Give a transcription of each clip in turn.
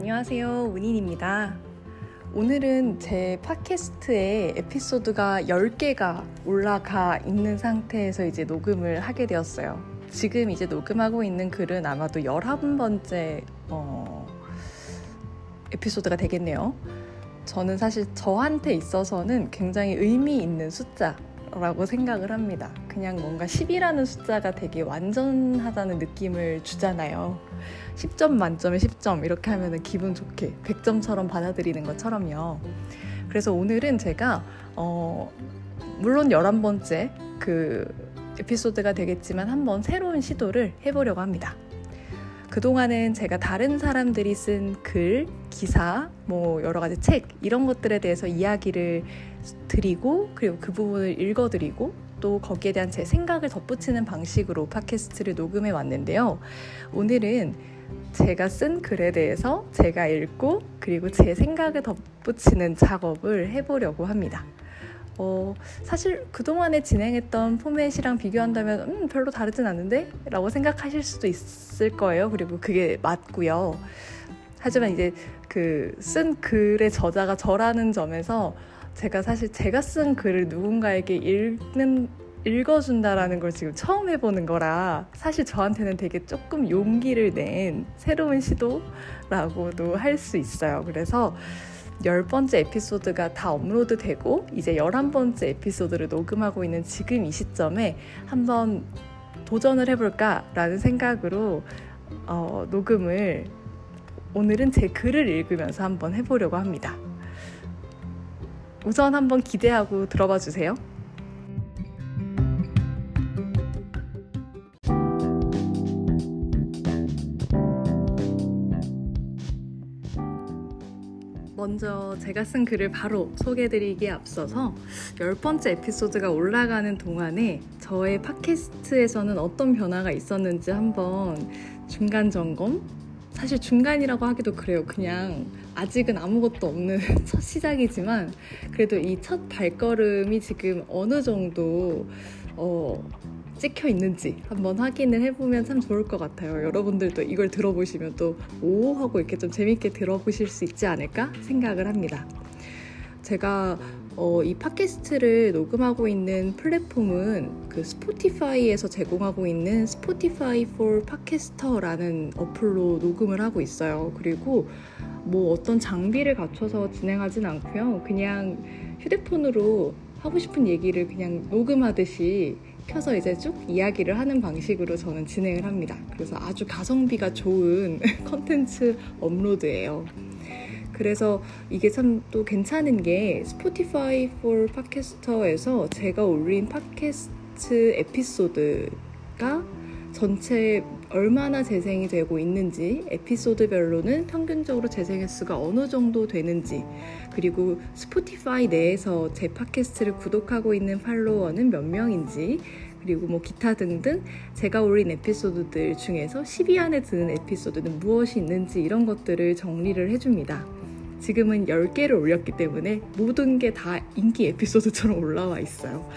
안녕하세요. 운인입니다. 오늘은 제 팟캐스트에 에피소드가 10개가 올라가 있는 상태에서 이제 녹음을 하게 되었어요. 지금 이제 녹음하고 있는 글은 아마도 11번째 어, 에피소드가 되겠네요. 저는 사실 저한테 있어서는 굉장히 의미 있는 숫자라고 생각을 합니다. 그냥 뭔가 10이라는 숫자가 되게 완전하다는 느낌을 주잖아요. 10점 만점에 10점 이렇게 하면 기분 좋게 100점처럼 받아들이는 것처럼요. 그래서 오늘은 제가 어, 물론 11번째 그 에피소드가 되겠지만 한번 새로운 시도를 해보려고 합니다. 그동안은 제가 다른 사람들이 쓴 글, 기사, 뭐 여러 가지 책 이런 것들에 대해서 이야기를 드리고 그리고 그 부분을 읽어드리고 또 거기에 대한 제 생각을 덧붙이는 방식으로 팟캐스트를 녹음해 왔는데요. 오늘은 제가 쓴 글에 대해서 제가 읽고 그리고 제 생각을 덧붙이는 작업을 해보려고 합니다. 어, 사실 그동안에 진행했던 포맷이랑 비교한다면 음, 별로 다르진 않는데? 라고 생각하실 수도 있을 거예요. 그리고 그게 맞고요. 하지만 이제 그 쓴 글의 저자가 저라는 점에서 제가 사실 제가 쓴 글을 누군가에게 읽는 읽어준다라는 걸 지금 처음 해보는 거라 사실 저한테는 되게 조금 용기를 낸 새로운 시도라고도 할 수 있어요. 그래서 열 번째 에피소드가 다 업로드 되고 이제 열한 번째 에피소드를 녹음하고 있는 지금 이 시점에 한번 도전을 해볼까라는 생각으로 어, 녹음을 오늘은 제 글을 읽으면서 한번 해보려고 합니다. 우선 한번 기대하고 들어봐 주세요. 먼저 제가 쓴 글을 바로 소개해드리기에 앞서서 열 번째 에피소드가 올라가는 동안에 저의 팟캐스트에서는 어떤 변화가 있었는지 한번 중간 점검? 사실 중간이라고 하기도 그래요. 그냥 아직은 아무것도 없는 첫 시작이지만 그래도 이 첫 발걸음이 지금 어느 정도 어, 찍혀 있는지 한번 확인을 해보면 참 좋을 것 같아요. 여러분들도 이걸 들어보시면 또 오 하고 이렇게 좀 재밌게 들어보실 수 있지 않을까 생각을 합니다. 제가 어, 이 팟캐스트를 녹음하고 있는 플랫폼은 그 스포티파이에서 제공하고 있는 스포티파이 for 팟캐스터라는 어플로 녹음을 하고 있어요. 그리고 뭐 어떤 장비를 갖춰서 진행하진 않고요. 그냥 휴대폰으로 하고 싶은 얘기를 그냥 녹음하듯이 켜서 이제 쭉 이야기를 하는 방식으로 저는 진행을 합니다. 그래서 아주 가성비가 좋은 컨텐츠 업로드예요. 그래서 이게 참 또 괜찮은 게 스포티파이 for 팟캐스터에서 제가 올린 팟캐스트 에피소드가 전체 얼마나 재생이 되고 있는지 에피소드별로는 평균적으로 재생 횟수가 어느 정도 되는지 그리고 스포티파이 내에서 제 팟캐스트를 구독하고 있는 팔로워는 몇 명인지 그리고 뭐 기타 등등 제가 올린 에피소드들 중에서 10위 안에 드는 에피소드는 무엇이 있는지 이런 것들을 정리를 해줍니다. 지금은 10개를 올렸기 때문에 모든 게 다 인기 에피소드처럼 올라와 있어요.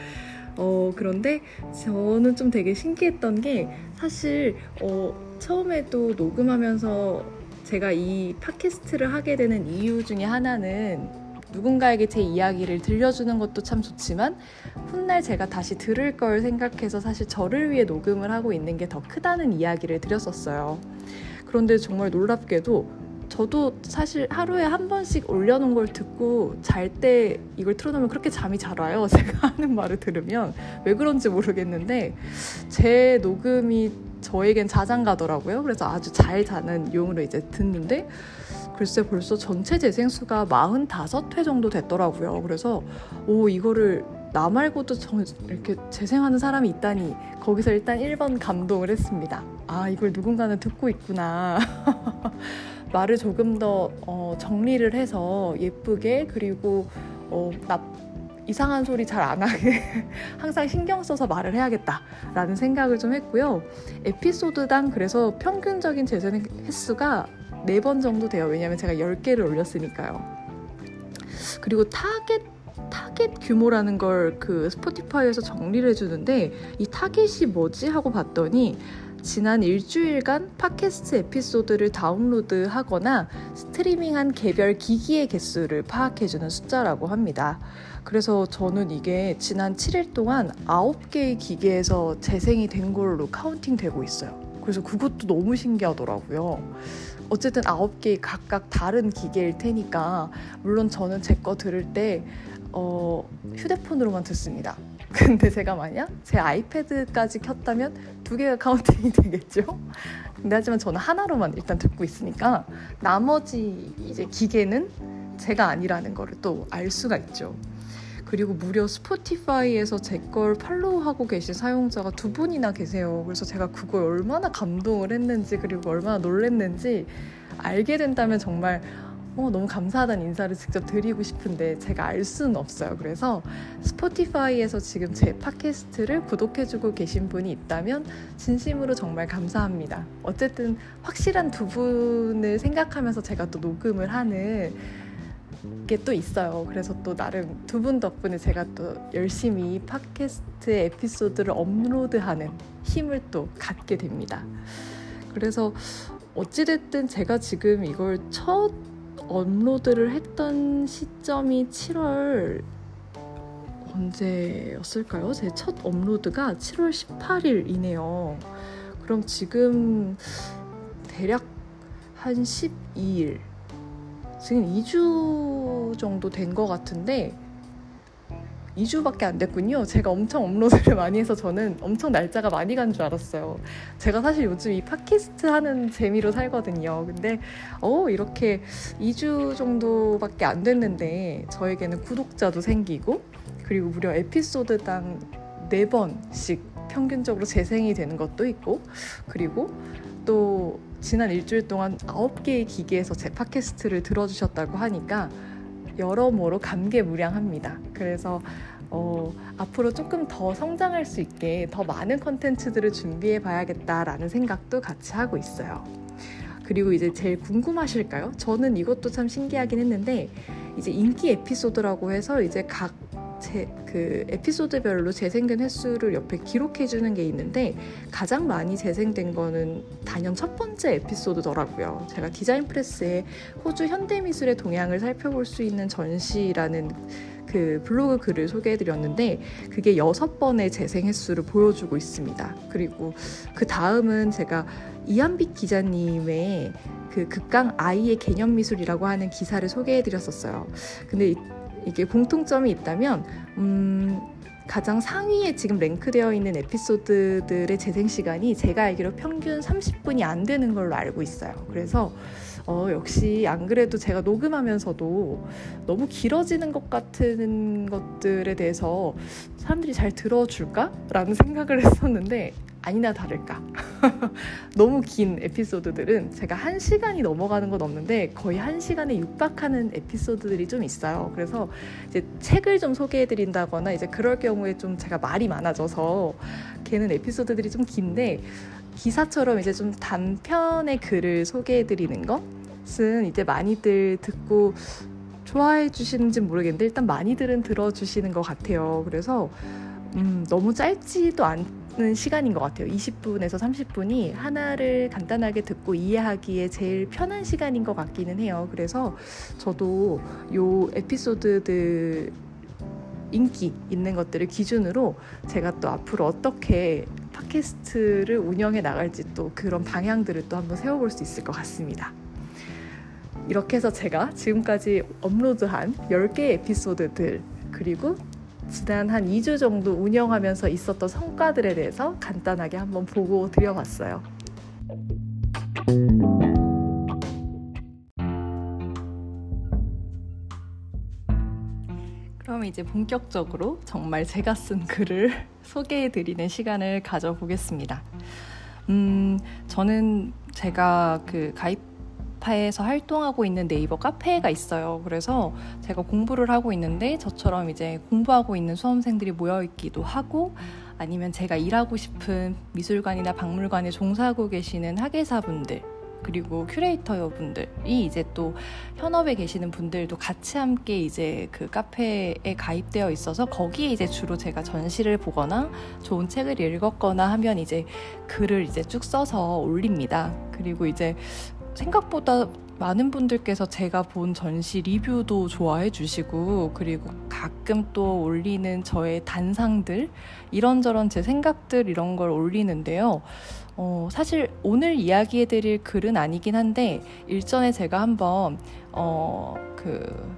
어, 그런데 저는 좀 되게 신기했던 게 사실 어, 처음에도 녹음하면서 제가 이 팟캐스트를 하게 되는 이유 중에 하나는 누군가에게 제 이야기를 들려주는 것도 참 좋지만 훗날 제가 다시 들을 걸 생각해서 사실 저를 위해 녹음을 하고 있는 게 더 크다는 이야기를 드렸었어요. 그런데 정말 놀랍게도 저도 사실 하루에 한 번씩 올려놓은 걸 듣고 잘 때 이걸 틀어놓으면 그렇게 잠이 잘 와요. 제가 하는 말을 들으면 왜 그런지 모르겠는데 제 녹음이 저에겐 자장가더라고요. 그래서 아주 잘 자는 용으로 이제 듣는데 글쎄 벌써 전체 재생수가 45회 정도 됐더라고요. 그래서 오 이거를 나 말고도 이렇게 재생하는 사람이 있다니 거기서 일단 1번 감동을 했습니다. 아 이걸 누군가는 듣고 있구나. 말을 조금 더 어, 정리를 해서 예쁘게 그리고 어, 나, 이상한 소리 잘 안 하게 항상 신경 써서 말을 해야겠다라는 생각을 좀 했고요. 에피소드당 그래서 평균적인 재생 횟수가 4번 정도 돼요. 왜냐하면 제가 10개를 올렸으니까요. 그리고 타겟 타겟 규모라는 걸 그 스포티파이에서 정리를 해주는데 이 타겟이 뭐지 하고 봤더니 지난 일주일간 팟캐스트 에피소드를 다운로드 하거나 스트리밍한 개별 기기의 개수를 파악해주는 숫자라고 합니다. 그래서 저는 이게 지난 7일 동안 9개의 기계에서 재생이 된 걸로 counting 되고 있어요. 그래서 그것도 너무 신기하더라고요. 어쨌든 9개 각각 다른 기계일 테니까 물론 저는 제 거 들을 때 어, 휴대폰으로만 듣습니다. 근데 제가 만약 제 아이패드까지 켰다면 두 개가 counting이 되겠죠? 근데 하지만 저는 하나로만 일단 듣고 있으니까 나머지 이제 기계는 제가 아니라는 거를 또 알 수가 있죠. 그리고 무려 스포티파이에서 제 걸 팔로우하고 계신 사용자가 두 분이나 계세요. 그래서 제가 그걸 얼마나 감동을 했는지 그리고 얼마나 놀랬는지 알게 된다면 정말 어, 너무 감사하다는 인사를 직접 드리고 싶은데 제가 알 수는 없어요. 그래서 스포티파이에서 지금 제 팟캐스트를 구독해주고 계신 분이 있다면 진심으로 정말 감사합니다. 어쨌든 확실한 두 분을 생각하면서 제가 또 녹음을 하는 게 또 있어요. 그래서 또 나름 두 분 덕분에 제가 또 열심히 팟캐스트의 에피소드를 업로드하는 힘을 또 갖게 됩니다. 그래서 어찌됐든 제가 지금 이걸 첫 업로드를 했던 시점이 7월 언제였을까요? 제 첫 업로드가 7월 18일이네요. 그럼 지금 대략 한 12일, 지금 2주 정도 된 것 같은데 2주밖에 안 됐군요. 제가 엄청 업로드를 많이 해서 저는 엄청 날짜가 많이 간 줄 알았어요. 제가 사실 요즘 이 팟캐스트 하는 재미로 살거든요. 근데 어 이렇게 2주 정도밖에 안 됐는데 저에게는 구독자도 생기고 그리고 무려 에피소드당 4번씩 평균적으로 재생이 되는 것도 있고 그리고 또 지난 일주일 동안 9개의 기계에서 제 팟캐스트를 들어주셨다고 하니까 여러모로 감개무량합니다. 그래서 어, 앞으로 조금 더 성장할 수 있게 더 많은 컨텐츠들을 준비해 봐야겠다라는 생각도 같이 하고 있어요. 그리고 이제 제일 궁금하실까요? 저는 이것도 참 신기하긴 했는데 이제 인기 에피소드라고 해서 이제 각 제, 그 에피소드별로 재생된 횟수를 옆에 기록해 주는 게 있는데 가장 많이 재생된 거는 단연 첫 번째 에피소드더라고요. 제가 디자인 프레스에 호주 현대 미술의 동향을 살펴볼 수 있는 전시라는 그 블로그 글을 소개해 드렸는데 그게 여섯 번의 재생 횟수를 보여주고 있습니다. 그리고 그 다음은 제가 이한빛 기자님의 그 극강 아이의 개념 미술이라고 하는 기사를 소개해 드렸었어요. 근데 이게 공통점이 있다면 음, 가장 상위에 지금 랭크되어 있는 에피소드들의 재생 시간이 제가 알기로 평균 30분이 안 되는 걸로 알고 있어요. 그래서 어, 역시 안 그래도 제가 녹음하면서도 너무 길어지는 것 같은 것들에 대해서 사람들이 잘 들어줄까라는 생각을 했었는데 아니나 다를까. 너무 긴 에피소드들은 제가 한 시간이 넘어가는 건 없는데 거의 한 시간에 육박하는 에피소드들이 좀 있어요. 그래서 이제 책을 좀 소개해드린다거나 이제 그럴 경우에 좀 제가 말이 많아져서 걔는 에피소드들이 좀 긴데 기사처럼 이제 좀 단편의 글을 소개해드리는 것은 이제 많이들 듣고 좋아해 주시는지 모르겠는데 일단 많이들은 들어주시는 것 같아요. 그래서 음, 너무 짧지도 않. 는 시간인 것 같아요. 20분에서 30분이 하나를 간단하게 듣고 이해하기에 제일 편한 시간인 것 같기는 해요. 그래서 저도 요 에피소드들 인기 있는 것들을 기준으로 제가 또 앞으로 어떻게 팟캐스트를 운영해 나갈지 또 그런 방향들을 또 한번 세워볼 수 있을 것 같습니다. 이렇게 해서 제가 지금까지 업로드한 10개 에피소드들 그리고 지난 한 2주 정도 운영하면서 있었던 성과들에 대해서 간단하게 한번 보고 드려봤어요. 그럼 이제 본격적으로 정말 제가 쓴 글을 소개해 드리는 시간을 가져보겠습니다. 음, 저는 제가 그 가입 카페에서 활동하고 있는 네이버 카페가 있어요. 그래서 제가 공부를 하고 있는데 저처럼 이제 공부하고 있는 수험생들이 모여 있기도 하고 아니면 제가 일하고 싶은 미술관이나 박물관에 종사하고 계시는 학예사분들 그리고 큐레이터 분들이 이제 또 현업에 계시는 분들도 같이 함께 이제 그 카페에 가입되어 있어서 거기에 이제 주로 제가 전시를 보거나 좋은 책을 읽었거나 하면 이제 글을 이제 쭉 써서 올립니다. 그리고 이제 생각보다 많은 분들께서 제가 본 전시 리뷰도 좋아해 주시고 그리고 가끔 또 올리는 저의 단상들 이런저런 제 생각들 이런 걸 올리는데요. 어, 사실 오늘 이야기해 드릴 글은 아니긴 한데 일전에 제가 한번 어, 그,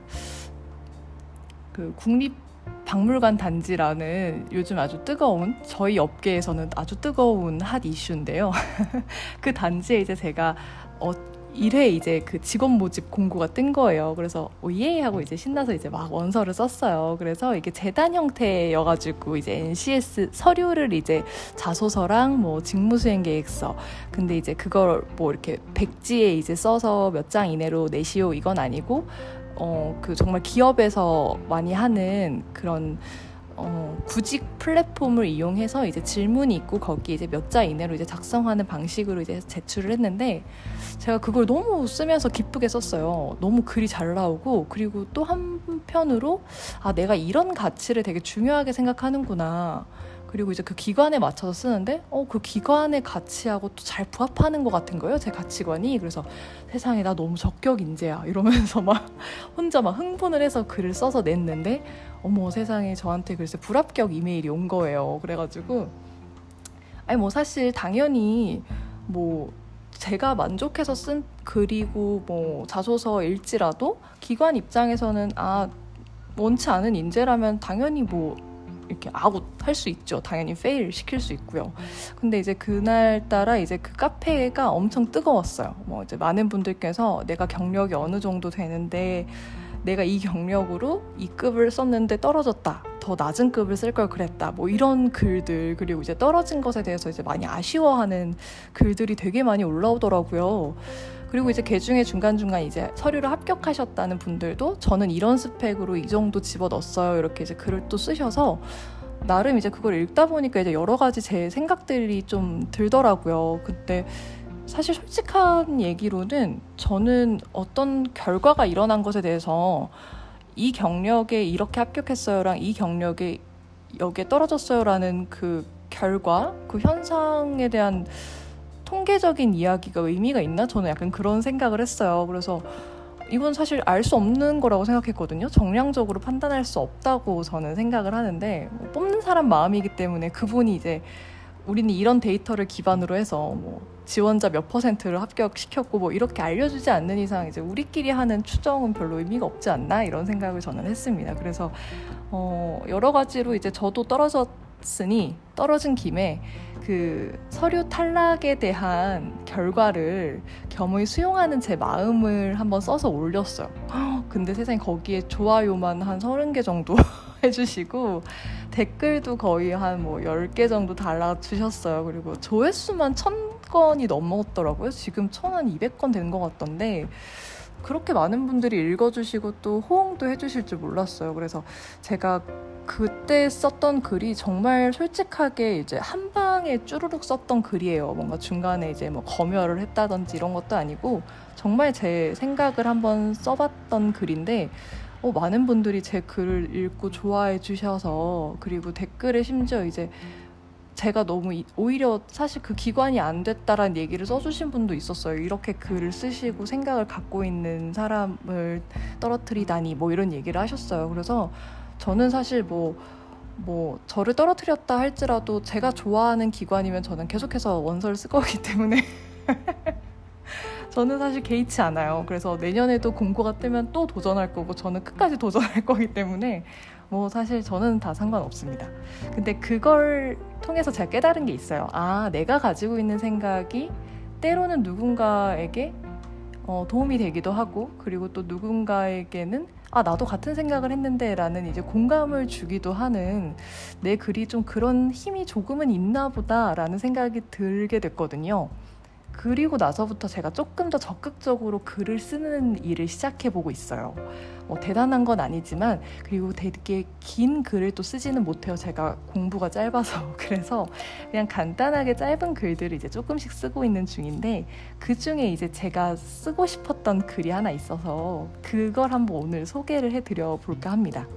그 국립 박물관 단지라는 요즘 아주 뜨거운 저희 업계에서는 아주 뜨거운 핫 이슈인데요. 그 단지에 이제 제가 어, 1회 이제 그 직원 모집 공고가 뜬 거예요. 그래서 오예 하고 이제 신나서 이제 막 원서를 썼어요. 그래서 이게 재단 형태여가지고 이제 NCS 서류를 이제 자소서랑 뭐 직무수행 계획서 근데 이제 그걸 뭐 이렇게 백지에 이제 써서 몇 장 이내로 내시오 이건 아니고 어 그 정말 기업에서 많이 하는 그런 어, 구직 플랫폼을 이용해서 이제 질문이 있고 거기 이제 몇 자 이내로 이제 작성하는 방식으로 이제 제출을 했는데 제가 그걸 너무 쓰면서 기쁘게 썼어요. 너무 글이 잘 나오고 그리고 또 한편으로 아 내가 이런 가치를 되게 중요하게 생각하는구나. 그리고 이제 그 기관에 맞춰서 쓰는데 어 그 기관의 가치하고 또 잘 부합하는 것 같은 거예요 제 가치관이 그래서 세상에 나 너무 적격 인재야 이러면서 막 혼자 막 흥분을 해서 글을 써서 냈는데 어머 세상에 저한테 글쎄 불합격 이메일이 온 거예요. 그래가지고 아니 뭐 사실 당연히 뭐 제가 만족해서 쓴 글이고 뭐 자소서일지라도 기관 입장에서는 아 원치 않은 인재라면 당연히 뭐 이렇게 아웃 할 수 있죠. 당연히 fail 시킬 수 있고요. 근데 이제 그날 따라 이제 그 카페가 엄청 뜨거웠어요. 뭐 이제 많은 분들께서 내가 경력이 어느 정도 되는데 내가 이 경력으로 이 급을 썼는데 떨어졌다. 더 낮은 급을 쓸 걸 그랬다. 뭐 이런 글들 그리고 이제 떨어진 것에 대해서 이제 많이 아쉬워하는 글들이 되게 많이 올라오더라고요. 그리고 이제 개 중에 중간중간 이제 서류를 합격하셨다는 분들도 저는 이런 스펙으로 이 정도 집어 넣었어요. 이렇게 이제 글을 또 쓰셔서 나름 이제 그걸 읽다 보니까 이제 여러 가지 제 생각들이 좀 들더라고요. 그때 사실 솔직한 얘기로는 저는 어떤 결과가 일어난 것에 대해서 이 경력에 이렇게 합격했어요랑 이 경력에 여기에 떨어졌어요라는 그 결과, 그 현상에 대한 통계적인 이야기가 의미가 있나? 저는 약간 그런 생각을 했어요. 그래서 이건 사실 알 수 없는 거라고 생각했거든요. 정량적으로 판단할 수 없다고 저는 생각을 하는데 뭐 뽑는 사람 마음이기 때문에 그분이 이제 우리는 이런 데이터를 기반으로 해서 뭐 지원자 몇 퍼센트를 합격시켰고 뭐 이렇게 알려주지 않는 이상 이제 우리끼리 하는 추정은 별로 의미가 없지 않나 이런 생각을 저는 했습니다. 그래서 어 여러 가지로 이제 저도 떨어졌 으니 떨어진 김에 그 서류 탈락에 대한 결과를 겸허히 수용하는 제 마음을 한번 써서 올렸어요. 근데 세상에 거기에 좋아요만 한 서른 개 정도 해주시고 댓글도 거의 한뭐 10개 정도 달아주셨어요. 그리고 조회수만 1000건이 넘었더라고요. 지금 1200건 된 것 같던데 그렇게 많은 분들이 읽어주시고 또 호응도 해주실 줄 몰랐어요. 그래서 제가 그때 썼던 글이 정말 솔직하게 이제 한 방에 쭈루룩 썼던 글이에요. 뭔가 중간에 이제 뭐 검열을 했다든지 이런 것도 아니고 정말 제 생각을 한번 써봤던 글인데 어, 많은 분들이 제 글을 읽고 좋아해 주셔서 그리고 댓글에 심지어 이제 제가 너무 이, 오히려 사실 그 기관이 안 됐다라는 얘기를 써주신 분도 있었어요. 이렇게 글을 쓰시고 생각을 갖고 있는 사람을 떨어뜨리다니 뭐 이런 얘기를 하셨어요. 그래서 저는 사실 뭐, 뭐, 저를 떨어뜨렸다 할지라도 제가 좋아하는 기관이면 저는 계속해서 원서를 쓸 거기 때문에 저는 사실 개의치 않아요. 그래서 내년에도 공고가 뜨면 또 도전할 거고 저는 끝까지 도전할 거기 때문에 뭐 사실 저는 다 상관없습니다. 근데 그걸 통해서 제가 깨달은 게 있어요. 아, 내가 가지고 있는 생각이 때로는 누군가에게 어, 도움이 되기도 하고 그리고 또 누군가에게는 아 나도 같은 생각을 했는데 라는 이제 공감을 주기도 하는 내 글이 좀 그런 힘이 조금은 있나 보다 라는 생각이 들게 됐거든요. 그리고 나서부터 제가 조금 더 적극적으로 글을 쓰는 일을 시작해 보고 있어요. 뭐 대단한 건 아니지만 그리고 되게 긴 글을 또 쓰지는 못해요. 제가 공부가 짧아서 그래서 그냥 간단하게 짧은 글들을 이제 조금씩 쓰고 있는 중인데 그 중에 이제 제가 쓰고 싶었던 글이 하나 있어서 그걸 한번 오늘 소개를 해드려 볼까 합니다.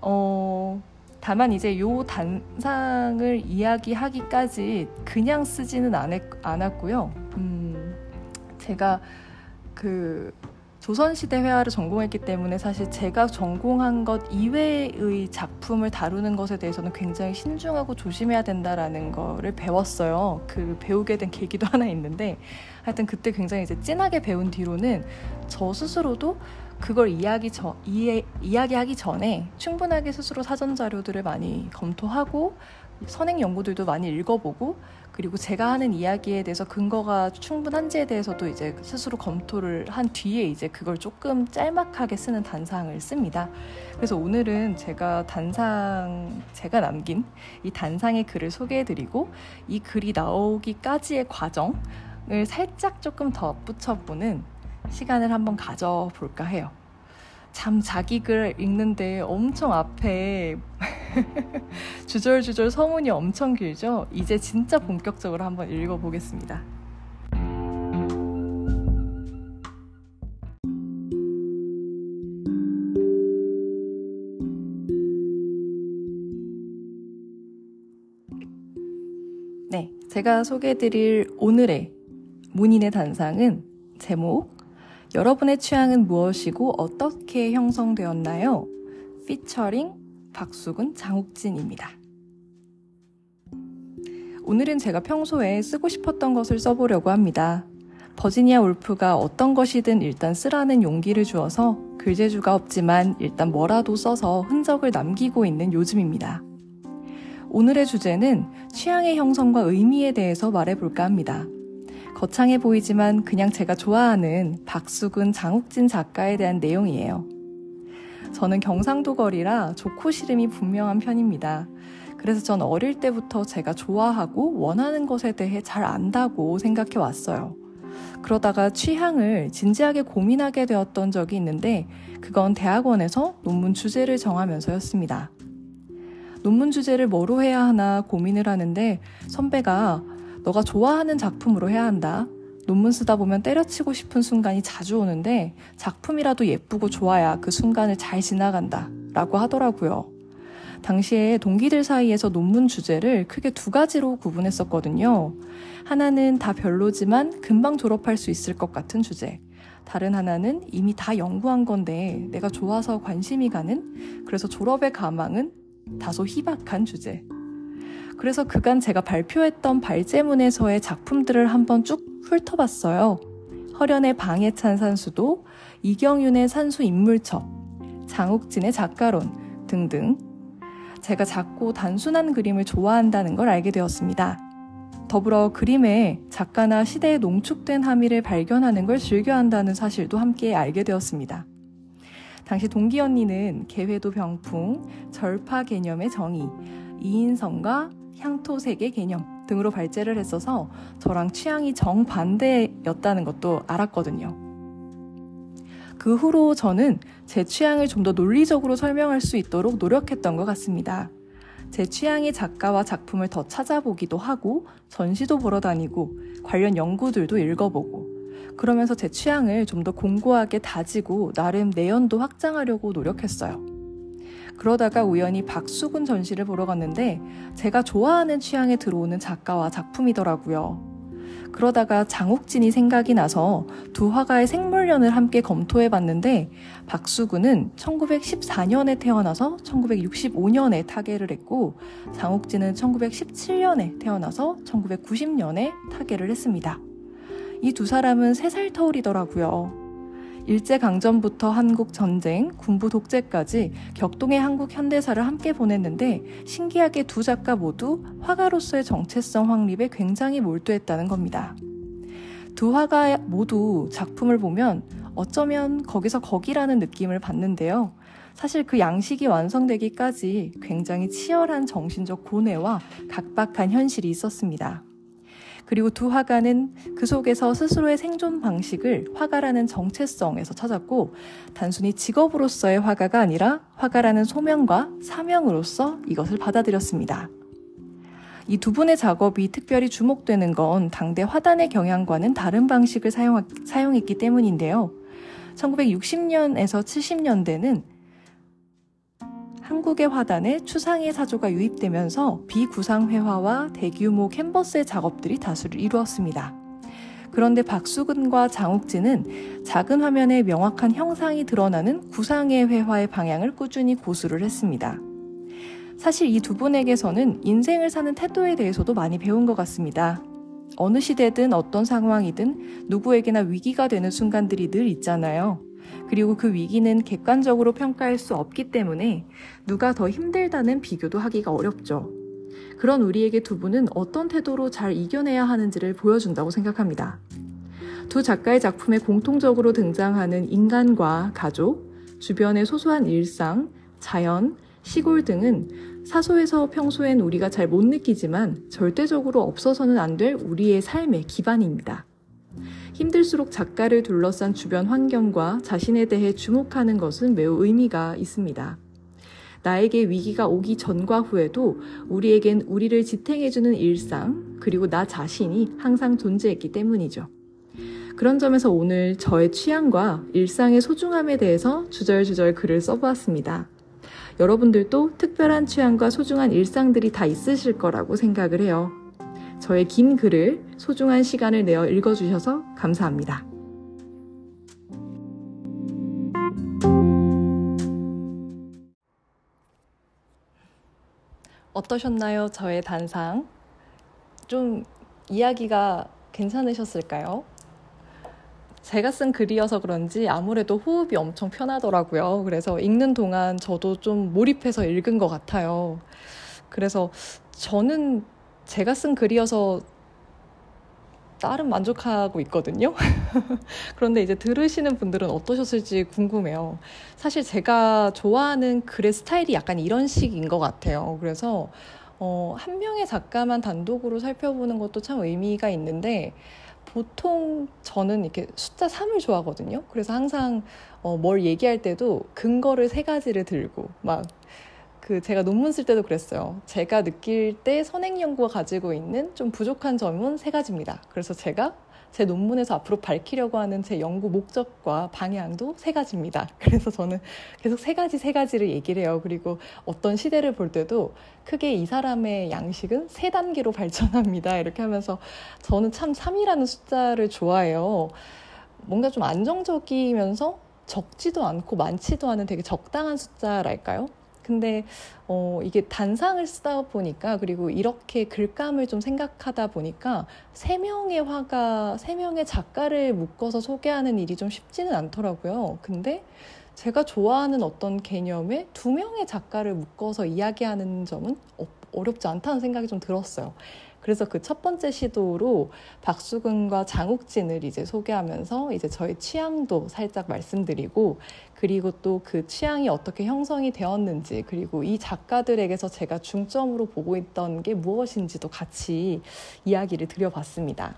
어, 다만 이제 요 단상을 이야기하기까지 그냥 쓰지는 않았고요. 음, 제가 그 조선시대 회화를 전공했기 때문에 사실 제가 전공한 것 이외의 작품을 다루는 것에 대해서는 굉장히 신중하고 조심해야 된다라는 거를 배웠어요. 그 배우게 된 계기도 하나 있는데 하여튼 그때 굉장히 이제 진하게 배운 뒤로는 저 스스로도 그걸 이야기 저, 이해, 이야기하기 전에 충분하게 스스로 사전 자료들을 많이 검토하고 선행 연구들도 많이 읽어보고 그리고 제가 하는 이야기에 대해서 근거가 충분한지에 대해서도 이제 스스로 검토를 한 뒤에 이제 그걸 조금 짤막하게 쓰는 단상을 씁니다. 그래서 오늘은 제가 단상 제가 남긴 이 단상의 글을 소개해드리고 이 글이 나오기까지의 과정 을 살짝 조금 덧붙여보는 시간을 한번 가져볼까 해요. 참 자기 글 읽는데 엄청 앞에 주절주절 서문이 엄청 길죠? 이제 진짜 본격적으로 한번 읽어보겠습니다. 네, 제가 소개해드릴 오늘의 문인의 단상은 제목 여러분의 취향은 무엇이고 어떻게 형성되었나요? 피처링 박수근 장욱진입니다. 오늘은 제가 평소에 쓰고 싶었던 것을 써보려고 합니다. 버지니아 울프가 어떤 것이든 일단 쓰라는 용기를 주어서 글재주가 없지만 일단 뭐라도 써서 흔적을 남기고 있는 요즘입니다. 오늘의 주제는 취향의 형성과 의미에 대해서 말해볼까 합니다. 거창해 보이지만 그냥 제가 좋아하는 박수근 장욱진 작가에 대한 내용이에요. 저는 경상도 거리라 좋고 싫음이 분명한 편입니다. 그래서 전 어릴 때부터 제가 좋아하고 원하는 것에 대해 잘 안다고 생각해 왔어요. 그러다가 취향을 진지하게 고민하게 되었던 적이 있는데 그건 대학원에서 논문 주제를 정하면서였습니다. 논문 주제를 뭐로 해야 하나 고민을 하는데 선배가 너가 좋아하는 작품으로 해야 한다. 논문 쓰다 보면 때려치고 싶은 순간이 자주 오는데 작품이라도 예쁘고 좋아야 그 순간을 잘 지나간다. 라고 하더라고요. 당시에 동기들 사이에서 논문 주제를 크게 두 가지로 구분했었거든요. 하나는 다 별로지만 금방 졸업할 수 있을 것 같은 주제. 다른 하나는 이미 다 연구한 건데 내가 좋아서 관심이 가는 그래서 졸업의 가망은 다소 희박한 주제. 그래서 그간 제가 발표했던 발제문에서의 작품들을 한번 쭉 훑어봤어요. 허련의 방해찬 산수도, 이경윤의 산수 인물첩, 장욱진의 작가론 등등. 제가 작고 단순한 그림을 좋아한다는 걸 알게 되었습니다. 더불어 그림에 작가나 시대에 농축된 함의를 발견하는 걸 즐겨한다는 사실도 함께 알게 되었습니다. 당시 동기 언니는 개회도 병풍, 절파 개념의 정의, 이인성과 향토색의 개념 등으로 발제를 했어서 저랑 취향이 정반대였다는 것도 알았거든요. 그 후로 저는 제 취향을 좀 더 논리적으로 설명할 수 있도록 노력했던 것 같습니다. 제 취향의 작가와 작품을 더 찾아보기도 하고 전시도 보러 다니고 관련 연구들도 읽어보고 그러면서 제 취향을 좀 더 공고하게 다지고 나름 내연도 확장하려고 노력했어요. 그러다가 우연히 박수근 전시를 보러 갔는데 제가 좋아하는 취향에 들어오는 작가와 작품이더라고요. 그러다가 장욱진이 생각이 나서 두 화가의 생물년을 함께 검토해 봤는데 박수근은 1914년에 태어나서 1965년에 타계를 했고 장욱진은 1917년에 태어나서 1990년에 타계를 했습니다. 이 두 사람은 3살 터울이더라고요. 일제강점부터 한국 전쟁, 군부 독재까지 격동의 한국 현대사를 함께 보냈는데 신기하게 두 작가 모두 화가로서의 정체성 확립에 굉장히 몰두했다는 겁니다. 두 화가 모두 작품을 보면 어쩌면 거기서 거기라는 느낌을 받는데요. 사실 그 양식이 완성되기까지 굉장히 치열한 정신적 고뇌와 각박한 현실이 있었습니다. 그리고 두 화가는 그 속에서 스스로의 생존 방식을 화가라는 정체성에서 찾았고 단순히 직업으로서의 화가가 아니라 화가라는 소명과 사명으로서 이것을 받아들였습니다. 이 두 분의 작업이 특별히 주목되는 건 당대 화단의 경향과는 다른 방식을 사용, 사용했기 때문인데요. 1960년에서 70년대는 한국의 화단에 추상의 사조가 유입되면서 비구상회화와 대규모 캔버스의 작업들이 다수를 이루었습니다. 그런데 박수근과 장욱진은 작은 화면에 명확한 형상이 드러나는 구상의 회화의 방향을 꾸준히 고수를 했습니다. 사실 이 두 분에게서는 인생을 사는 태도에 대해서도 많이 배운 것 같습니다. 어느 시대든 어떤 상황이든 누구에게나 위기가 되는 순간들이 늘 있잖아요. 그리고 그 위기는 객관적으로 평가할 수 없기 때문에 누가 더 힘들다는 비교도 하기가 어렵죠. 그런 우리에게 두 분은 어떤 태도로 잘 이겨내야 하는지를 보여준다고 생각합니다. 두 작가의 작품에 공통적으로 등장하는 인간과 가족, 주변의 소소한 일상, 자연, 시골 등은 사소해서 평소엔 우리가 잘 못 느끼지만 절대적으로 없어서는 안 될 우리의 삶의 기반입니다. 힘들수록 작가를 둘러싼 주변 환경과 자신에 대해 주목하는 것은 매우 의미가 있습니다. 나에게 위기가 오기 전과 후에도 우리에겐 우리를 지탱해주는 일상, 그리고 나 자신이 항상 존재했기 때문이죠. 그런 점에서 오늘 저의 취향과 일상의 소중함에 대해서 주절주절 글을 써보았습니다. 여러분들도 특별한 취향과 소중한 일상들이 다 있으실 거라고 생각을 해요. 저의 긴 글을 소중한 시간을 내어 읽어주셔서 감사합니다. 어떠셨나요? 저의 단상. 좀 이야기가 괜찮으셨을까요? 제가 쓴 글이어서 그런지 아무래도 호흡이 엄청 편하더라고요. 그래서 읽는 동안 저도 좀 몰입해서 읽은 것 같아요. 그래서 저는 제가 쓴 글이어서 나름 만족하고 있거든요. 그런데 이제 들으시는 분들은 어떠셨을지 궁금해요. 사실 제가 좋아하는 글의 스타일이 약간 이런 식인 것 같아요. 그래서 어, 한 명의 작가만 단독으로 살펴보는 것도 참 의미가 있는데 보통 저는 이렇게 숫자 3을 좋아하거든요. 그래서 항상 어, 뭘 얘기할 때도 근거를 세 가지를 들고 막 그 제가 논문 쓸 때도 그랬어요. 제가 느낄 때 선행 연구가 가지고 있는 좀 부족한 점은 세 가지입니다. 그래서 제가 제 논문에서 앞으로 밝히려고 하는 제 연구 목적과 방향도 세 가지입니다. 그래서 저는 계속 세 가지 세 가지를 얘기를 해요. 그리고 어떤 시대를 볼 때도 크게 이 사람의 양식은 세 단계로 발전합니다. 이렇게 하면서 저는 참 3이라는 숫자를 좋아해요. 뭔가 좀 안정적이면서 적지도 않고 많지도 않은 되게 적당한 숫자랄까요? 근데 어, 이게 단상을 쓰다 보니까 그리고 이렇게 글감을 좀 생각하다 보니까 세 명의 화가 세 명의 작가를 묶어서 소개하는 일이 좀 쉽지는 않더라고요. 근데 제가 좋아하는 어떤 개념에 두 명의 작가를 묶어서 이야기하는 점은 어렵지 않다는 생각이 좀 들었어요. 그래서 그 첫 번째 시도로 박수근과 장욱진을 이제 소개하면서 이제 저의 취향도 살짝 말씀드리고 그리고 또 그 취향이 어떻게 형성이 되었는지 그리고 이 작가들에게서 제가 중점으로 보고 있던 게 무엇인지도 같이 이야기를 드려봤습니다.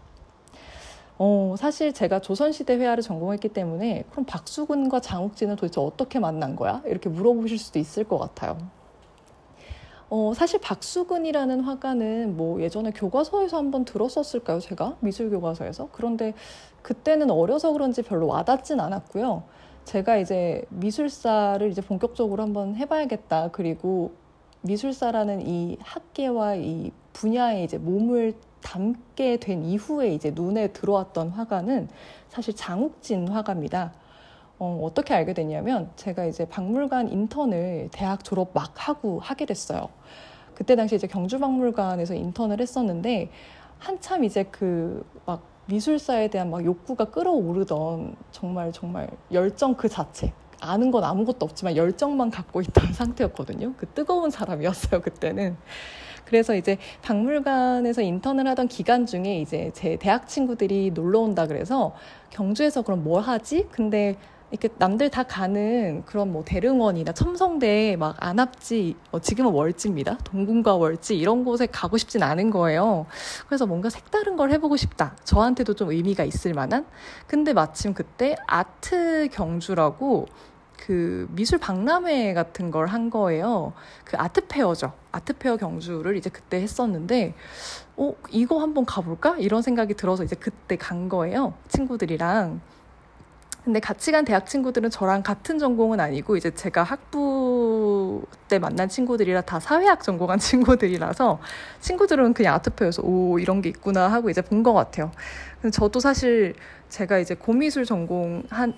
어, 사실 제가 조선시대 회화를 전공했기 때문에 그럼 박수근과 장욱진은 도대체 어떻게 만난 거야? 이렇게 물어보실 수도 있을 것 같아요. 어, 사실 박수근이라는 화가는 뭐 예전에 교과서에서 한번 들었었을까요? 제가 미술 교과서에서 그런데 그때는 어려서 그런지 별로 와닿진 않았고요. 제가 이제 미술사를 이제 본격적으로 한번 해봐야겠다. 그리고 미술사라는 이 학계와 이 분야에 이제 몸을 담게 된 이후에 이제 눈에 들어왔던 화가는 사실 장욱진 화가입니다. 어, 어떻게 알게 됐냐면 제가 이제 박물관 인턴을 대학 졸업 막 하고 하게 됐어요. 그때 당시 이제 경주박물관에서 인턴을 했었는데 한참 이제 그 막 미술사에 대한 막 욕구가 끌어오르던 정말 정말 열정 그 자체 아는 건 아무것도 없지만 열정만 갖고 있던 상태였거든요. 그 뜨거운 사람이었어요 그때는. 그래서 이제 박물관에서 인턴을 하던 기간 중에 이제 제 대학 친구들이 놀러 온다 그래서 경주에서 그럼 뭘 하지? 근데 이렇게 남들 다 가는 그런 뭐 대릉원이나 첨성대 막 안압지 어, 지금은 월지입니다. 동궁과 월지 이런 곳에 가고 싶진 않은 거예요. 그래서 뭔가 색다른 걸 해보고 싶다. 저한테도 좀 의미가 있을 만한? 근데 마침 그때 아트 경주라고 그 미술 박람회 같은 걸 한 거예요. 그 아트페어죠. 아트페어 경주를 이제 그때 했었는데 어 이거 한번 가볼까? 이런 생각이 들어서 이제 그때 간 거예요. 친구들이랑 근데 같이 간 대학 친구들은 저랑 같은 전공은 아니고 이제 제가 학부 때 만난 친구들이라 다 사회학 전공한 친구들이라서 친구들은 그냥 아트페어에서 오 이런 게 있구나 하고 이제 본 것 같아요. 근데 저도 사실 제가 이제 고미술 전공한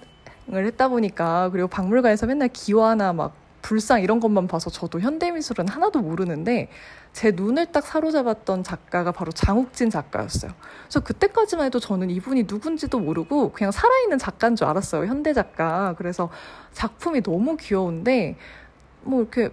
을 했다 보니까 그리고 박물관에서 맨날 기와나 막 불상 이런 것만 봐서 저도 현대미술은 하나도 모르는데 제 눈을 딱 사로잡았던 작가가 바로 장욱진 작가였어요. 그래서 그때까지만 해도 저는 이분이 누군지도 모르고 그냥 살아있는 작가인 줄 알았어요. 현대 작가. 그래서 작품이 너무 귀여운데 뭐 이렇게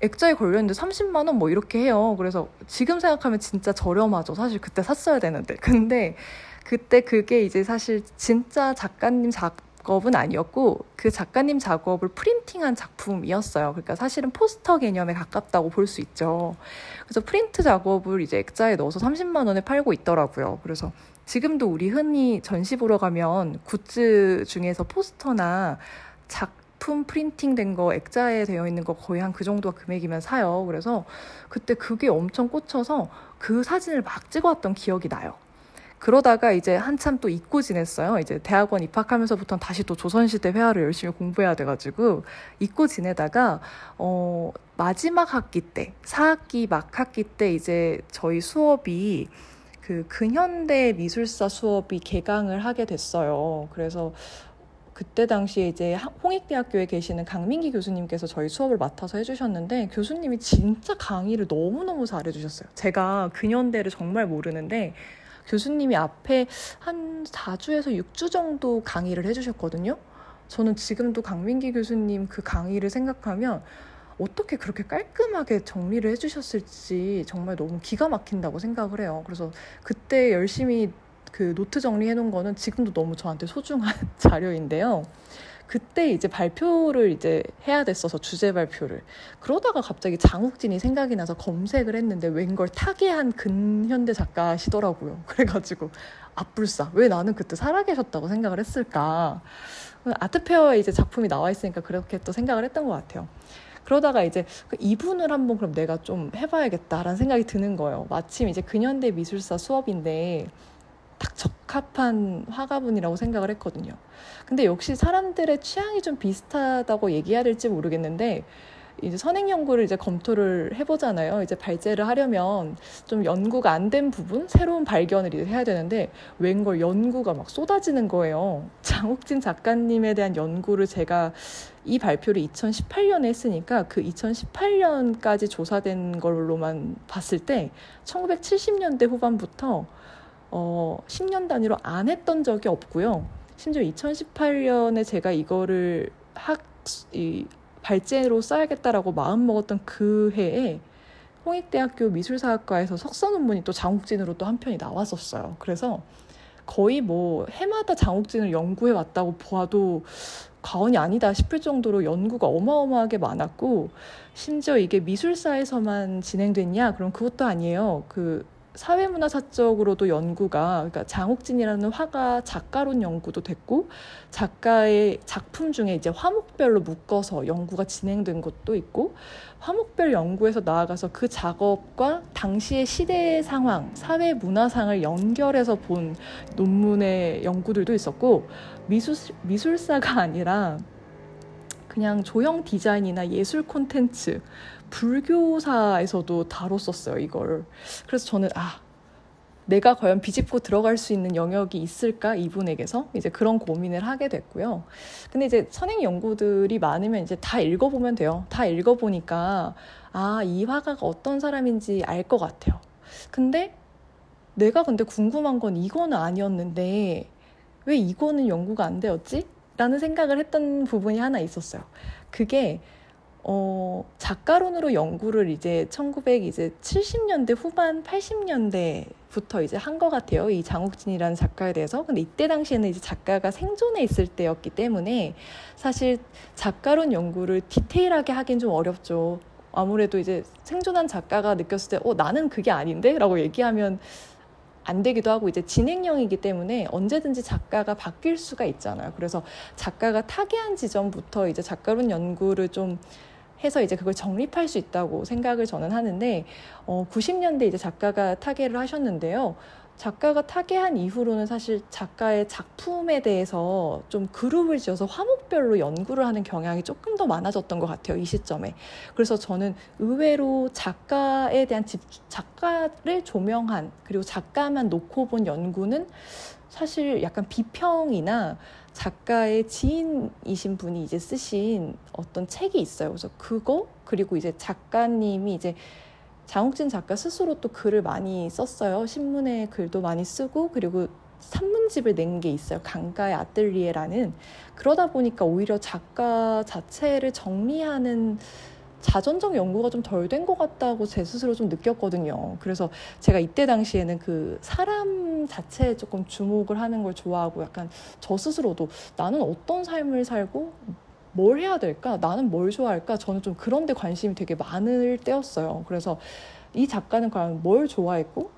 액자에 걸렸는데 30만 원 뭐 이렇게 해요. 그래서 지금 생각하면 진짜 저렴하죠. 사실 그때 샀어야 되는데. 근데 그때 그게 이제 사실 진짜 작가님 작 작업은 아니었고 그 작가님 작업을 프린팅한 작품이었어요. 그러니까 사실은 포스터 개념에 가깝다고 볼 수 있죠. 그래서 프린트 작업을 이제 액자에 넣어서 30만 원에 팔고 있더라고요. 그래서 지금도 우리 흔히 전시 보러 가면 굿즈 중에서 포스터나 작품 프린팅 된 거 액자에 되어 있는 거 거의 한 그 정도 금액이면 사요. 그래서 그때 그게 엄청 꽂혀서 그 사진을 막 찍어왔던 기억이 나요. 그러다가 이제 한참 또 잊고 지냈어요. 이제 대학원 입학하면서부터 다시 또 조선시대 회화를 열심히 공부해야 돼가지고 잊고 지내다가 어 마지막 학기 때 4학기 막 학기 때 이제 저희 수업이 그 근현대 미술사 수업이 개강을 하게 됐어요. 그래서 그때 당시에 이제 홍익대학교에 계시는 강민기 교수님께서 저희 수업을 맡아서 해주셨는데 교수님이 진짜 강의를 너무너무 잘해주셨어요. 제가 근현대를 정말 모르는데 교수님이 앞에 한 4주에서 6주 정도 강의를 해주셨거든요. 저는 지금도 강민기 교수님 그 강의를 생각하면 어떻게 그렇게 깔끔하게 정리를 해주셨을지 정말 너무 기가 막힌다고 생각을 해요. 그래서 그때 열심히 그 노트 정리해 놓은 거는 지금도 너무 저한테 소중한 자료인데요. 그때 이제 발표를 이제 해야 됐어서 주제 발표를 그러다가 갑자기 장욱진이 생각이 나서 검색을 했는데 웬걸 타계한 근현대 작가시더라고요. 그래가지고 아뿔싸 왜 나는 그때 살아계셨다고 생각을 했을까? 아트페어에 이제 작품이 나와 있으니까 그렇게 또 생각을 했던 것 같아요. 그러다가 이제 그 이분을 한번 그럼 내가 좀 해봐야겠다라는 생각이 드는 거예요. 마침 이제 근현대 미술사 수업인데 딱 적합한 화가분이라고 생각을 했거든요. 근데 역시 사람들의 취향이 좀 비슷하다고 얘기해야 될지 모르겠는데 이제 선행 연구를 이제 검토를 해보잖아요. 이제 발제를 하려면 좀 연구가 안 된 부분, 새로운 발견을 이제 해야 되는데 웬걸 연구가 막 쏟아지는 거예요. 장욱진 작가님에 대한 연구를 제가 이 발표를 2018년에 했으니까 그 2018년까지 조사된 걸로만 봤을 때 1970년대 후반부터 어, 10년 단위로 안 했던 적이 없고요. 심지어 2018년에 제가 이거를 학, 이, 발제로 써야겠다라고 마음먹었던 그 해에 홍익대학교 미술사학과에서 석사 논문이 또 장욱진으로 또 한 편이 나왔었어요. 그래서 거의 뭐 해마다 장욱진을 연구해 왔다고 보아도 과언이 아니다 싶을 정도로 연구가 어마어마하게 많았고 심지어 이게 미술사에서만 진행됐냐? 그럼 그것도 아니에요. 그 사회문화사적으로도 연구가 그러니까 장옥진이라는 화가 작가론 연구도 됐고 작가의 작품 중에 이제 화목별로 묶어서 연구가 진행된 것도 있고 화목별 연구에서 나아가서 그 작업과 당시의 시대 상황, 사회 문화상을 연결해서 본 논문의 연구들도 있었고 미술 미술사가 아니라 그냥 조형 디자인이나 예술 콘텐츠 불교사에서도 다뤘었어요, 이걸. 그래서 저는, 아, 내가 과연 비집고 들어갈 수 있는 영역이 있을까 이분에게서 이제 그런 고민을 하게 됐고요. 근데 이제 선행 연구들이 많으면 이제 다 읽어보면 돼요. 다 읽어보니까 아 이 화가가 어떤 사람인지 알 것 같아요. 근데 내가 근데 궁금한 건 이거는 아니었는데 왜 이거는 연구가 안 되었지? 라는 생각을 했던 부분이 하나 있었어요. 그게 어, 작가론으로 연구를 이제 1970년대 후반 80년대부터 이제 한 것 같아요. 이 장욱진이라는 작가에 대해서. 근데 이때 당시에는 이제 작가가 생존해 있을 때였기 때문에 사실 작가론 연구를 디테일하게 하긴 좀 어렵죠. 아무래도 이제 생존한 작가가 느꼈을 때, 어, 나는 그게 아닌데? 라고 얘기하면 안 되기도 하고 이제 진행형이기 때문에 언제든지 작가가 바뀔 수가 있잖아요. 그래서 작가가 타계한 지점부터 이제 작가론 연구를 좀 해서 이제 그걸 정립할 수 있다고 생각을 저는 하는데 어 90년대 이제 작가가 타계를 하셨는데요. 작가가 타계한 이후로는 사실 작가의 작품에 대해서 좀 그룹을 지어서 화목별로 연구를 하는 경향이 조금 더 많아졌던 것 같아요. 이 시점에. 그래서 저는 의외로 작가에 대한 집, 작가를 조명한 그리고 작가만 놓고 본 연구는 사실 약간 비평이나 작가의 지인이신 분이 이제 쓰신 어떤 책이 있어요. 그래서 그거 그리고 이제 작가님이 이제 장욱진 작가 스스로 또 글을 많이 썼어요. 신문에 글도 많이 쓰고 그리고 산문집을 낸 게 있어요. 강가의 아뜰리에라는 그러다 보니까 오히려 작가 자체를 정리하는 자전적 연구가 좀 덜 된 것 같다고 제 스스로 좀 느꼈거든요. 그래서 제가 이때 당시에는 그 사람 자체에 조금 주목을 하는 걸 좋아하고 약간 저 스스로도 나는 어떤 삶을 살고 뭘 해야 될까? 나는 뭘 좋아할까? 저는 좀 그런 데 관심이 되게 많을 때였어요. 그래서 이 작가는 과연 뭘 좋아했고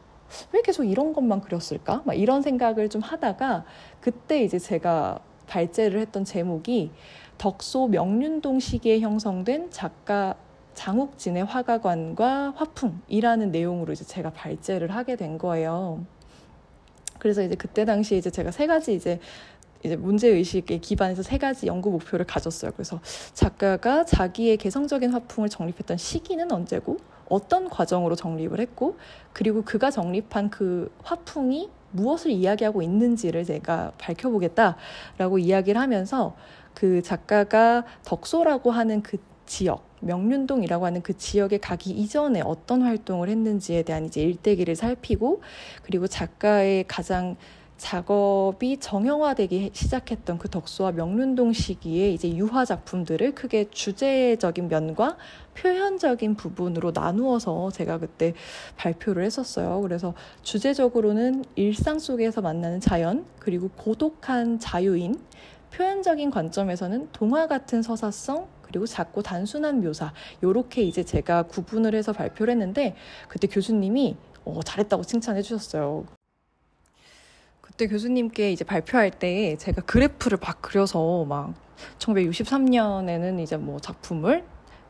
왜 계속 이런 것만 그렸을까? 막 이런 생각을 좀 하다가 그때 이제 제가 발제를 했던 제목이 덕소 명륜동 시기에 형성된 작가 장욱진의 화가관과 화풍이라는 내용으로 이제 제가 발제를 하게 된 거예요. 그래서 이제 그때 당시에 이제 제가 세 가지 이제 이제 문제 의식에 기반해서 세 가지 연구 목표를 가졌어요. 그래서 작가가 자기의 개성적인 화풍을 정립했던 시기는 언제고 어떤 과정으로 정립을 했고 그리고 그가 정립한 그 화풍이 무엇을 이야기하고 있는지를 제가 밝혀보겠다라고 이야기를 하면서 그 작가가 덕소라고 하는 그 지역 명륜동이라고 하는 그 지역에 가기 이전에 어떤 활동을 했는지에 대한 이제 일대기를 살피고 그리고 작가의 가장 작업이 정형화되기 시작했던 그 덕수와 명륜동 시기에 이제 유화 작품들을 크게 주제적인 면과 표현적인 부분으로 나누어서 제가 그때 발표를 했었어요. 그래서 주제적으로는 일상 속에서 만나는 자연, 그리고 고독한 자유인, 표현적인 관점에서는 동화 같은 서사성, 그리고 작고 단순한 묘사, 요렇게 이제 제가 구분을 해서 발표를 했는데, 그때 교수님이 어, 잘했다고 칭찬해 주셨어요. 그때 교수님께 이제 발표할 때 제가 그래프를 막 그려서 막 1963년에는 이제 뭐 작품을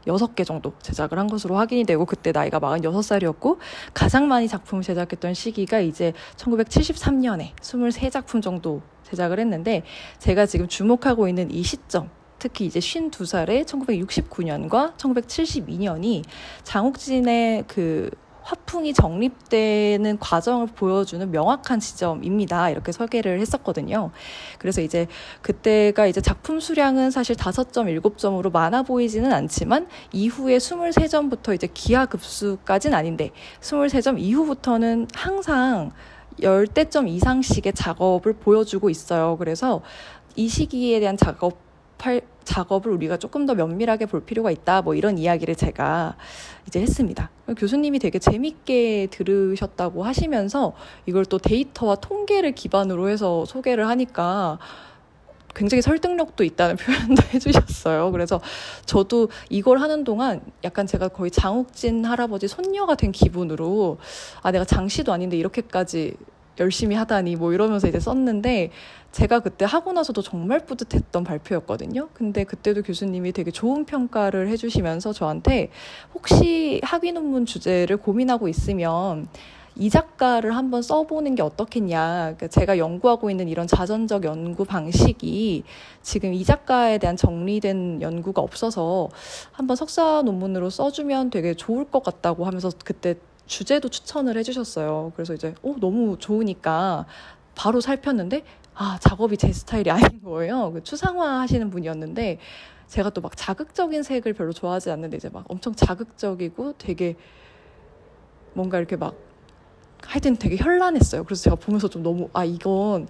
6개 정도 제작을 한 것으로 확인이 되고 그때 나이가 46살이었고 가장 많이 작품을 제작했던 시기가 이제 1973년에 23작품 정도 제작을 했는데 제가 지금 주목하고 있는 이 시점 특히 이제 52살의 1969년과 1972년이 장욱진의 그 화풍이 정립되는 과정을 보여주는 명확한 지점입니다. 이렇게 설계를 했었거든요. 그래서 이제 그때가 이제 작품 수량은 사실 5점, 7점으로 많아 보이지는 않지만 이후에 23점부터 이제 기하급수까지는 아닌데 23점 이후부터는 항상 10대점 이상씩의 작업을 보여주고 있어요. 그래서 이 시기에 대한 작업 할 작업을 우리가 조금 더 면밀하게 볼 필요가 있다. 뭐 이런 이야기를 제가 이제 했습니다. 교수님이 되게 재밌게 들으셨다고 하시면서 이걸 또 데이터와 통계를 기반으로 해서 소개를 하니까 굉장히 설득력도 있다는 표현도 해주셨어요. 그래서 저도 이걸 하는 동안 약간 제가 거의 장욱진 할아버지 손녀가 된 기분으로 아, 내가 장씨도 아닌데 이렇게까지 열심히 하다니 뭐 이러면서 이제 썼는데 제가 그때 하고 나서도 정말 뿌듯했던 발표였거든요. 근데 그때도 교수님이 되게 좋은 평가를 해주시면서 저한테 혹시 학위 논문 주제를 고민하고 있으면 이 작가를 한번 써보는 게 어떻겠냐. 그러니까 제가 연구하고 있는 이런 자전적 연구 방식이 지금 이 작가에 대한 정리된 연구가 없어서 한번 석사 논문으로 써주면 되게 좋을 것 같다고 하면서 그때 주제도 추천을 해주셨어요. 그래서 이제 어, 너무 좋으니까 바로 살폈는데 아 작업이 제 스타일이 아닌 거예요. 그 추상화 하시는 분이었는데 제가 또 막 자극적인 색을 별로 좋아하지 않는데 이제 막 엄청 자극적이고 되게 뭔가 이렇게 막 하여튼 되게 현란했어요. 그래서 제가 보면서 좀 너무 아 이건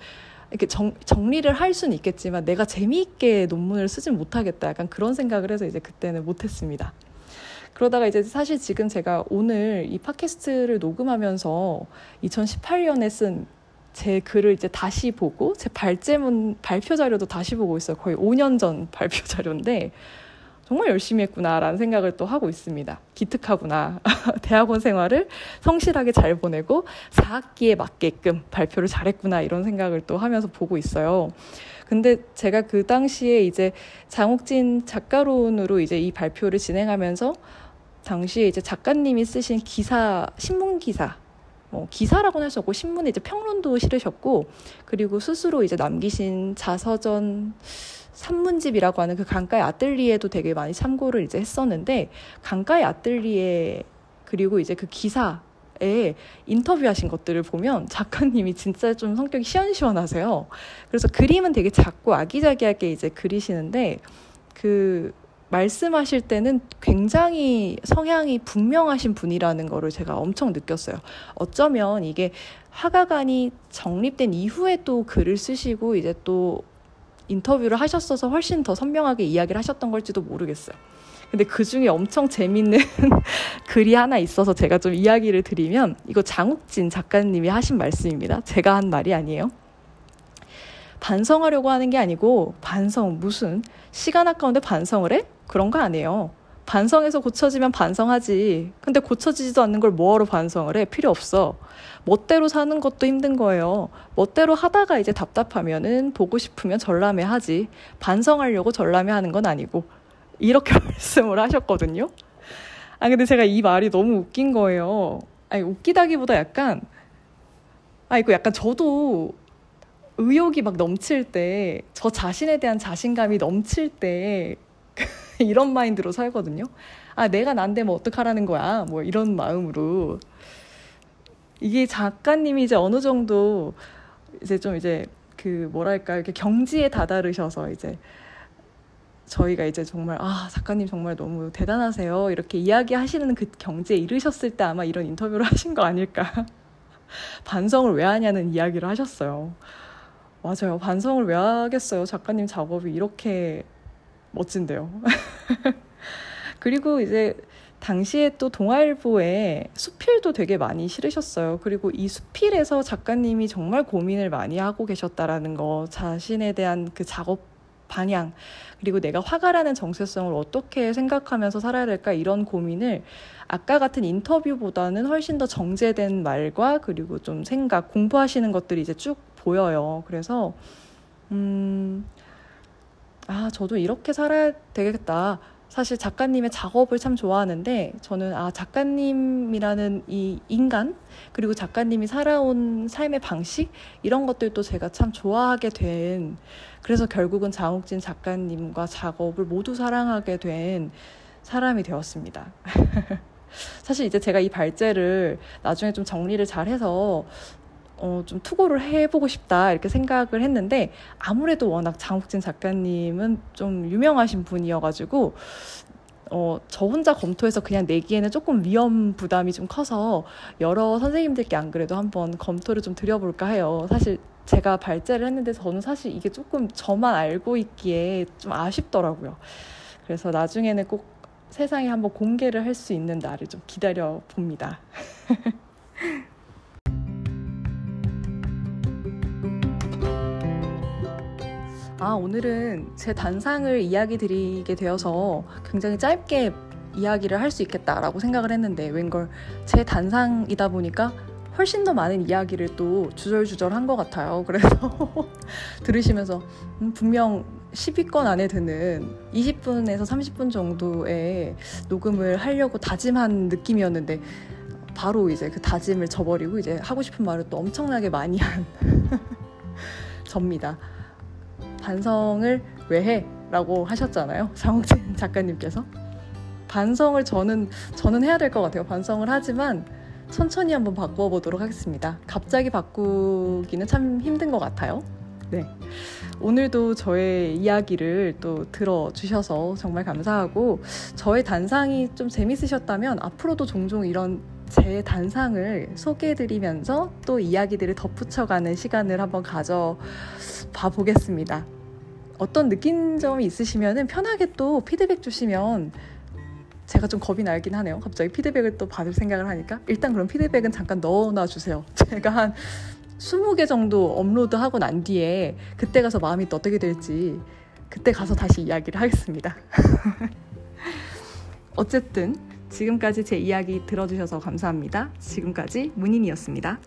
이렇게 정, 정리를 할 수는 있겠지만 내가 재미있게 논문을 쓰진 못하겠다. 약간 그런 생각을 해서 이제 그때는 못했습니다. 그러다가 이제 사실 지금 제가 오늘 이 팟캐스트를 녹음하면서 2018년에 쓴 제 글을 이제 다시 보고 제 발제문 발표 자료도 다시 보고 있어요. 거의 5년 전 발표 자료인데 정말 열심히 했구나라는 생각을 또 하고 있습니다. 기특하구나. 대학원 생활을 성실하게 잘 보내고 4학기에 맞게끔 발표를 잘했구나 이런 생각을 또 하면서 보고 있어요. 근데 제가 그 당시에 이제 장옥진 작가론으로 이제 이 발표를 진행하면서 당시에 이제 작가님이 쓰신 기사, 신문 기사, 뭐 기사라고는 할 수 없고 신문에 이제 평론도 실으셨고 그리고 스스로 이제 남기신 자서전 산문집이라고 하는 그 강가의 아뜰리에도 되게 많이 참고를 이제 했었는데 강가의 아뜰리에 그리고 이제 그 기사에 인터뷰하신 것들을 보면 작가님이 진짜 좀 성격이 시원시원하세요. 그래서 그림은 되게 작고 아기자기하게 이제 그리시는데 그 말씀하실 때는 굉장히 성향이 분명하신 분이라는 거를 제가 엄청 느꼈어요. 어쩌면 이게 화가관이 정립된 이후에 또 글을 쓰시고 이제 또 인터뷰를 하셨어서 훨씬 더 선명하게 이야기를 하셨던 걸지도 모르겠어요. 근데 그 중에 엄청 재밌는 글이 하나 있어서 제가 좀 이야기를 드리면 이거 장욱진 작가님이 하신 말씀입니다. 제가 한 말이 아니에요. 반성하려고 하는 게 아니고 반성 무슨 시간 아까운데 반성을 해? 그런 거 아니에요. 반성해서 고쳐지면 반성하지. 근데 고쳐지지도 않는 걸 뭐하러 반성을 해? 필요 없어. 멋대로 사는 것도 힘든 거예요. 멋대로 하다가 이제 답답하면은 보고 싶으면 전람회 하지. 반성하려고 전람회 하는 건 아니고. 이렇게 말씀을 하셨거든요. 아, 근데 제가 이 말이 너무 웃긴 거예요. 아니, 웃기다기보다 약간, 아, 이거 약간 저도 의욕이 막 넘칠 때, 저 자신에 대한 자신감이 넘칠 때, 이런 마인드로 살거든요. 아, 내가 난데 뭐 어떡하라는 거야. 뭐 이런 마음으로. 이게 작가님이 이제 어느 정도 이제 좀 이제 그 뭐랄까 이렇게 경지에 다다르셔서 이제 저희가 이제 정말 아 작가님 정말 너무 대단하세요 이렇게 이야기하시는 그 경지에 이르셨을 때 아마 이런 인터뷰를 하신 거 아닐까 반성을 왜 하냐는 이야기를 하셨어요 맞아요 반성을 왜 하겠어요 작가님 작업이 이렇게 멋진데요 그리고 이제 당시에 또 동아일보에 수필도 되게 많이 실으셨어요. 그리고 이 수필에서 작가님이 정말 고민을 많이 하고 계셨다라는 거, 자신에 대한 그 작업 방향, 그리고 내가 화가라는 정체성을 어떻게 생각하면서 살아야 될까 이런 고민을 아까 같은 인터뷰보다는 훨씬 더 정제된 말과 그리고 좀 생각, 공부하시는 것들이 이제 쭉 보여요. 그래서, 음, 아, 저도 이렇게 살아야 되겠다. 사실 작가님의 작업을 참 좋아하는데 저는 아 작가님이라는 이 인간 그리고 작가님이 살아온 삶의 방식 이런 것들도 제가 참 좋아하게 된 그래서 결국은 장욱진 작가님과 작업을 모두 사랑하게 된 사람이 되었습니다. 사실 이제 제가 이 발제를 나중에 좀 정리를 잘 해서 어, 좀 투고를 해보고 싶다 이렇게 생각을 했는데 아무래도 워낙 장욱진 작가님은 좀 유명하신 분이어가지고 어, 저 혼자 검토해서 그냥 내기에는 조금 위험 부담이 좀 커서 여러 선생님들께 안 그래도 한번 검토를 좀 드려볼까 해요. 사실 제가 발제를 했는데 저는 사실 이게 조금 저만 알고 있기에 좀 아쉽더라고요. 그래서 나중에는 꼭 세상에 한번 공개를 할 수 있는 날을 좀 기다려 봅니다. 아, 오늘은 제 단상을 이야기 드리게 되어서 굉장히 짧게 이야기를 할 수 있겠다라고 생각을 했는데 웬걸 제 단상이다 보니까 훨씬 더 많은 이야기를 또 주절주절 한 것 같아요. 그래서 들으시면서 음, 분명 10위권 안에 드는 20분에서 30분 정도의 녹음을 하려고 다짐한 느낌이었는데 바로 이제 그 다짐을 저버리고 이제 하고 싶은 말을 또 엄청나게 많이 한 접니다. 반성을 왜 해? 라고 하셨잖아요. 장욱진 작가님께서. 반성을 저는, 저는 해야 될 것 같아요. 반성을 하지만 천천히 한번 바꿔보도록 하겠습니다. 갑자기 바꾸기는 참 힘든 것 같아요. 네. 오늘도 저의 이야기를 또 들어주셔서 정말 감사하고, 저의 단상이 좀 재밌으셨다면 앞으로도 종종 이런 제 단상을 소개해드리면서 또 이야기들을 덧붙여가는 시간을 한번 가져 봐 보겠습니다. 어떤 느낀 점이 있으시면 편하게 또 피드백 주시면 제가 좀 겁이 나긴 하네요. 갑자기 피드백을 또 받을 생각을 하니까 일단 그럼 피드백은 잠깐 넣어놔 주세요. 제가 한 20개 정도 업로드하고 난 뒤에 그때 가서 마음이 또 어떻게 될지 그때 가서 다시 이야기를 하겠습니다. 어쨌든 지금까지 제 이야기 들어주셔서 감사합니다. 지금까지 문인이었습니다.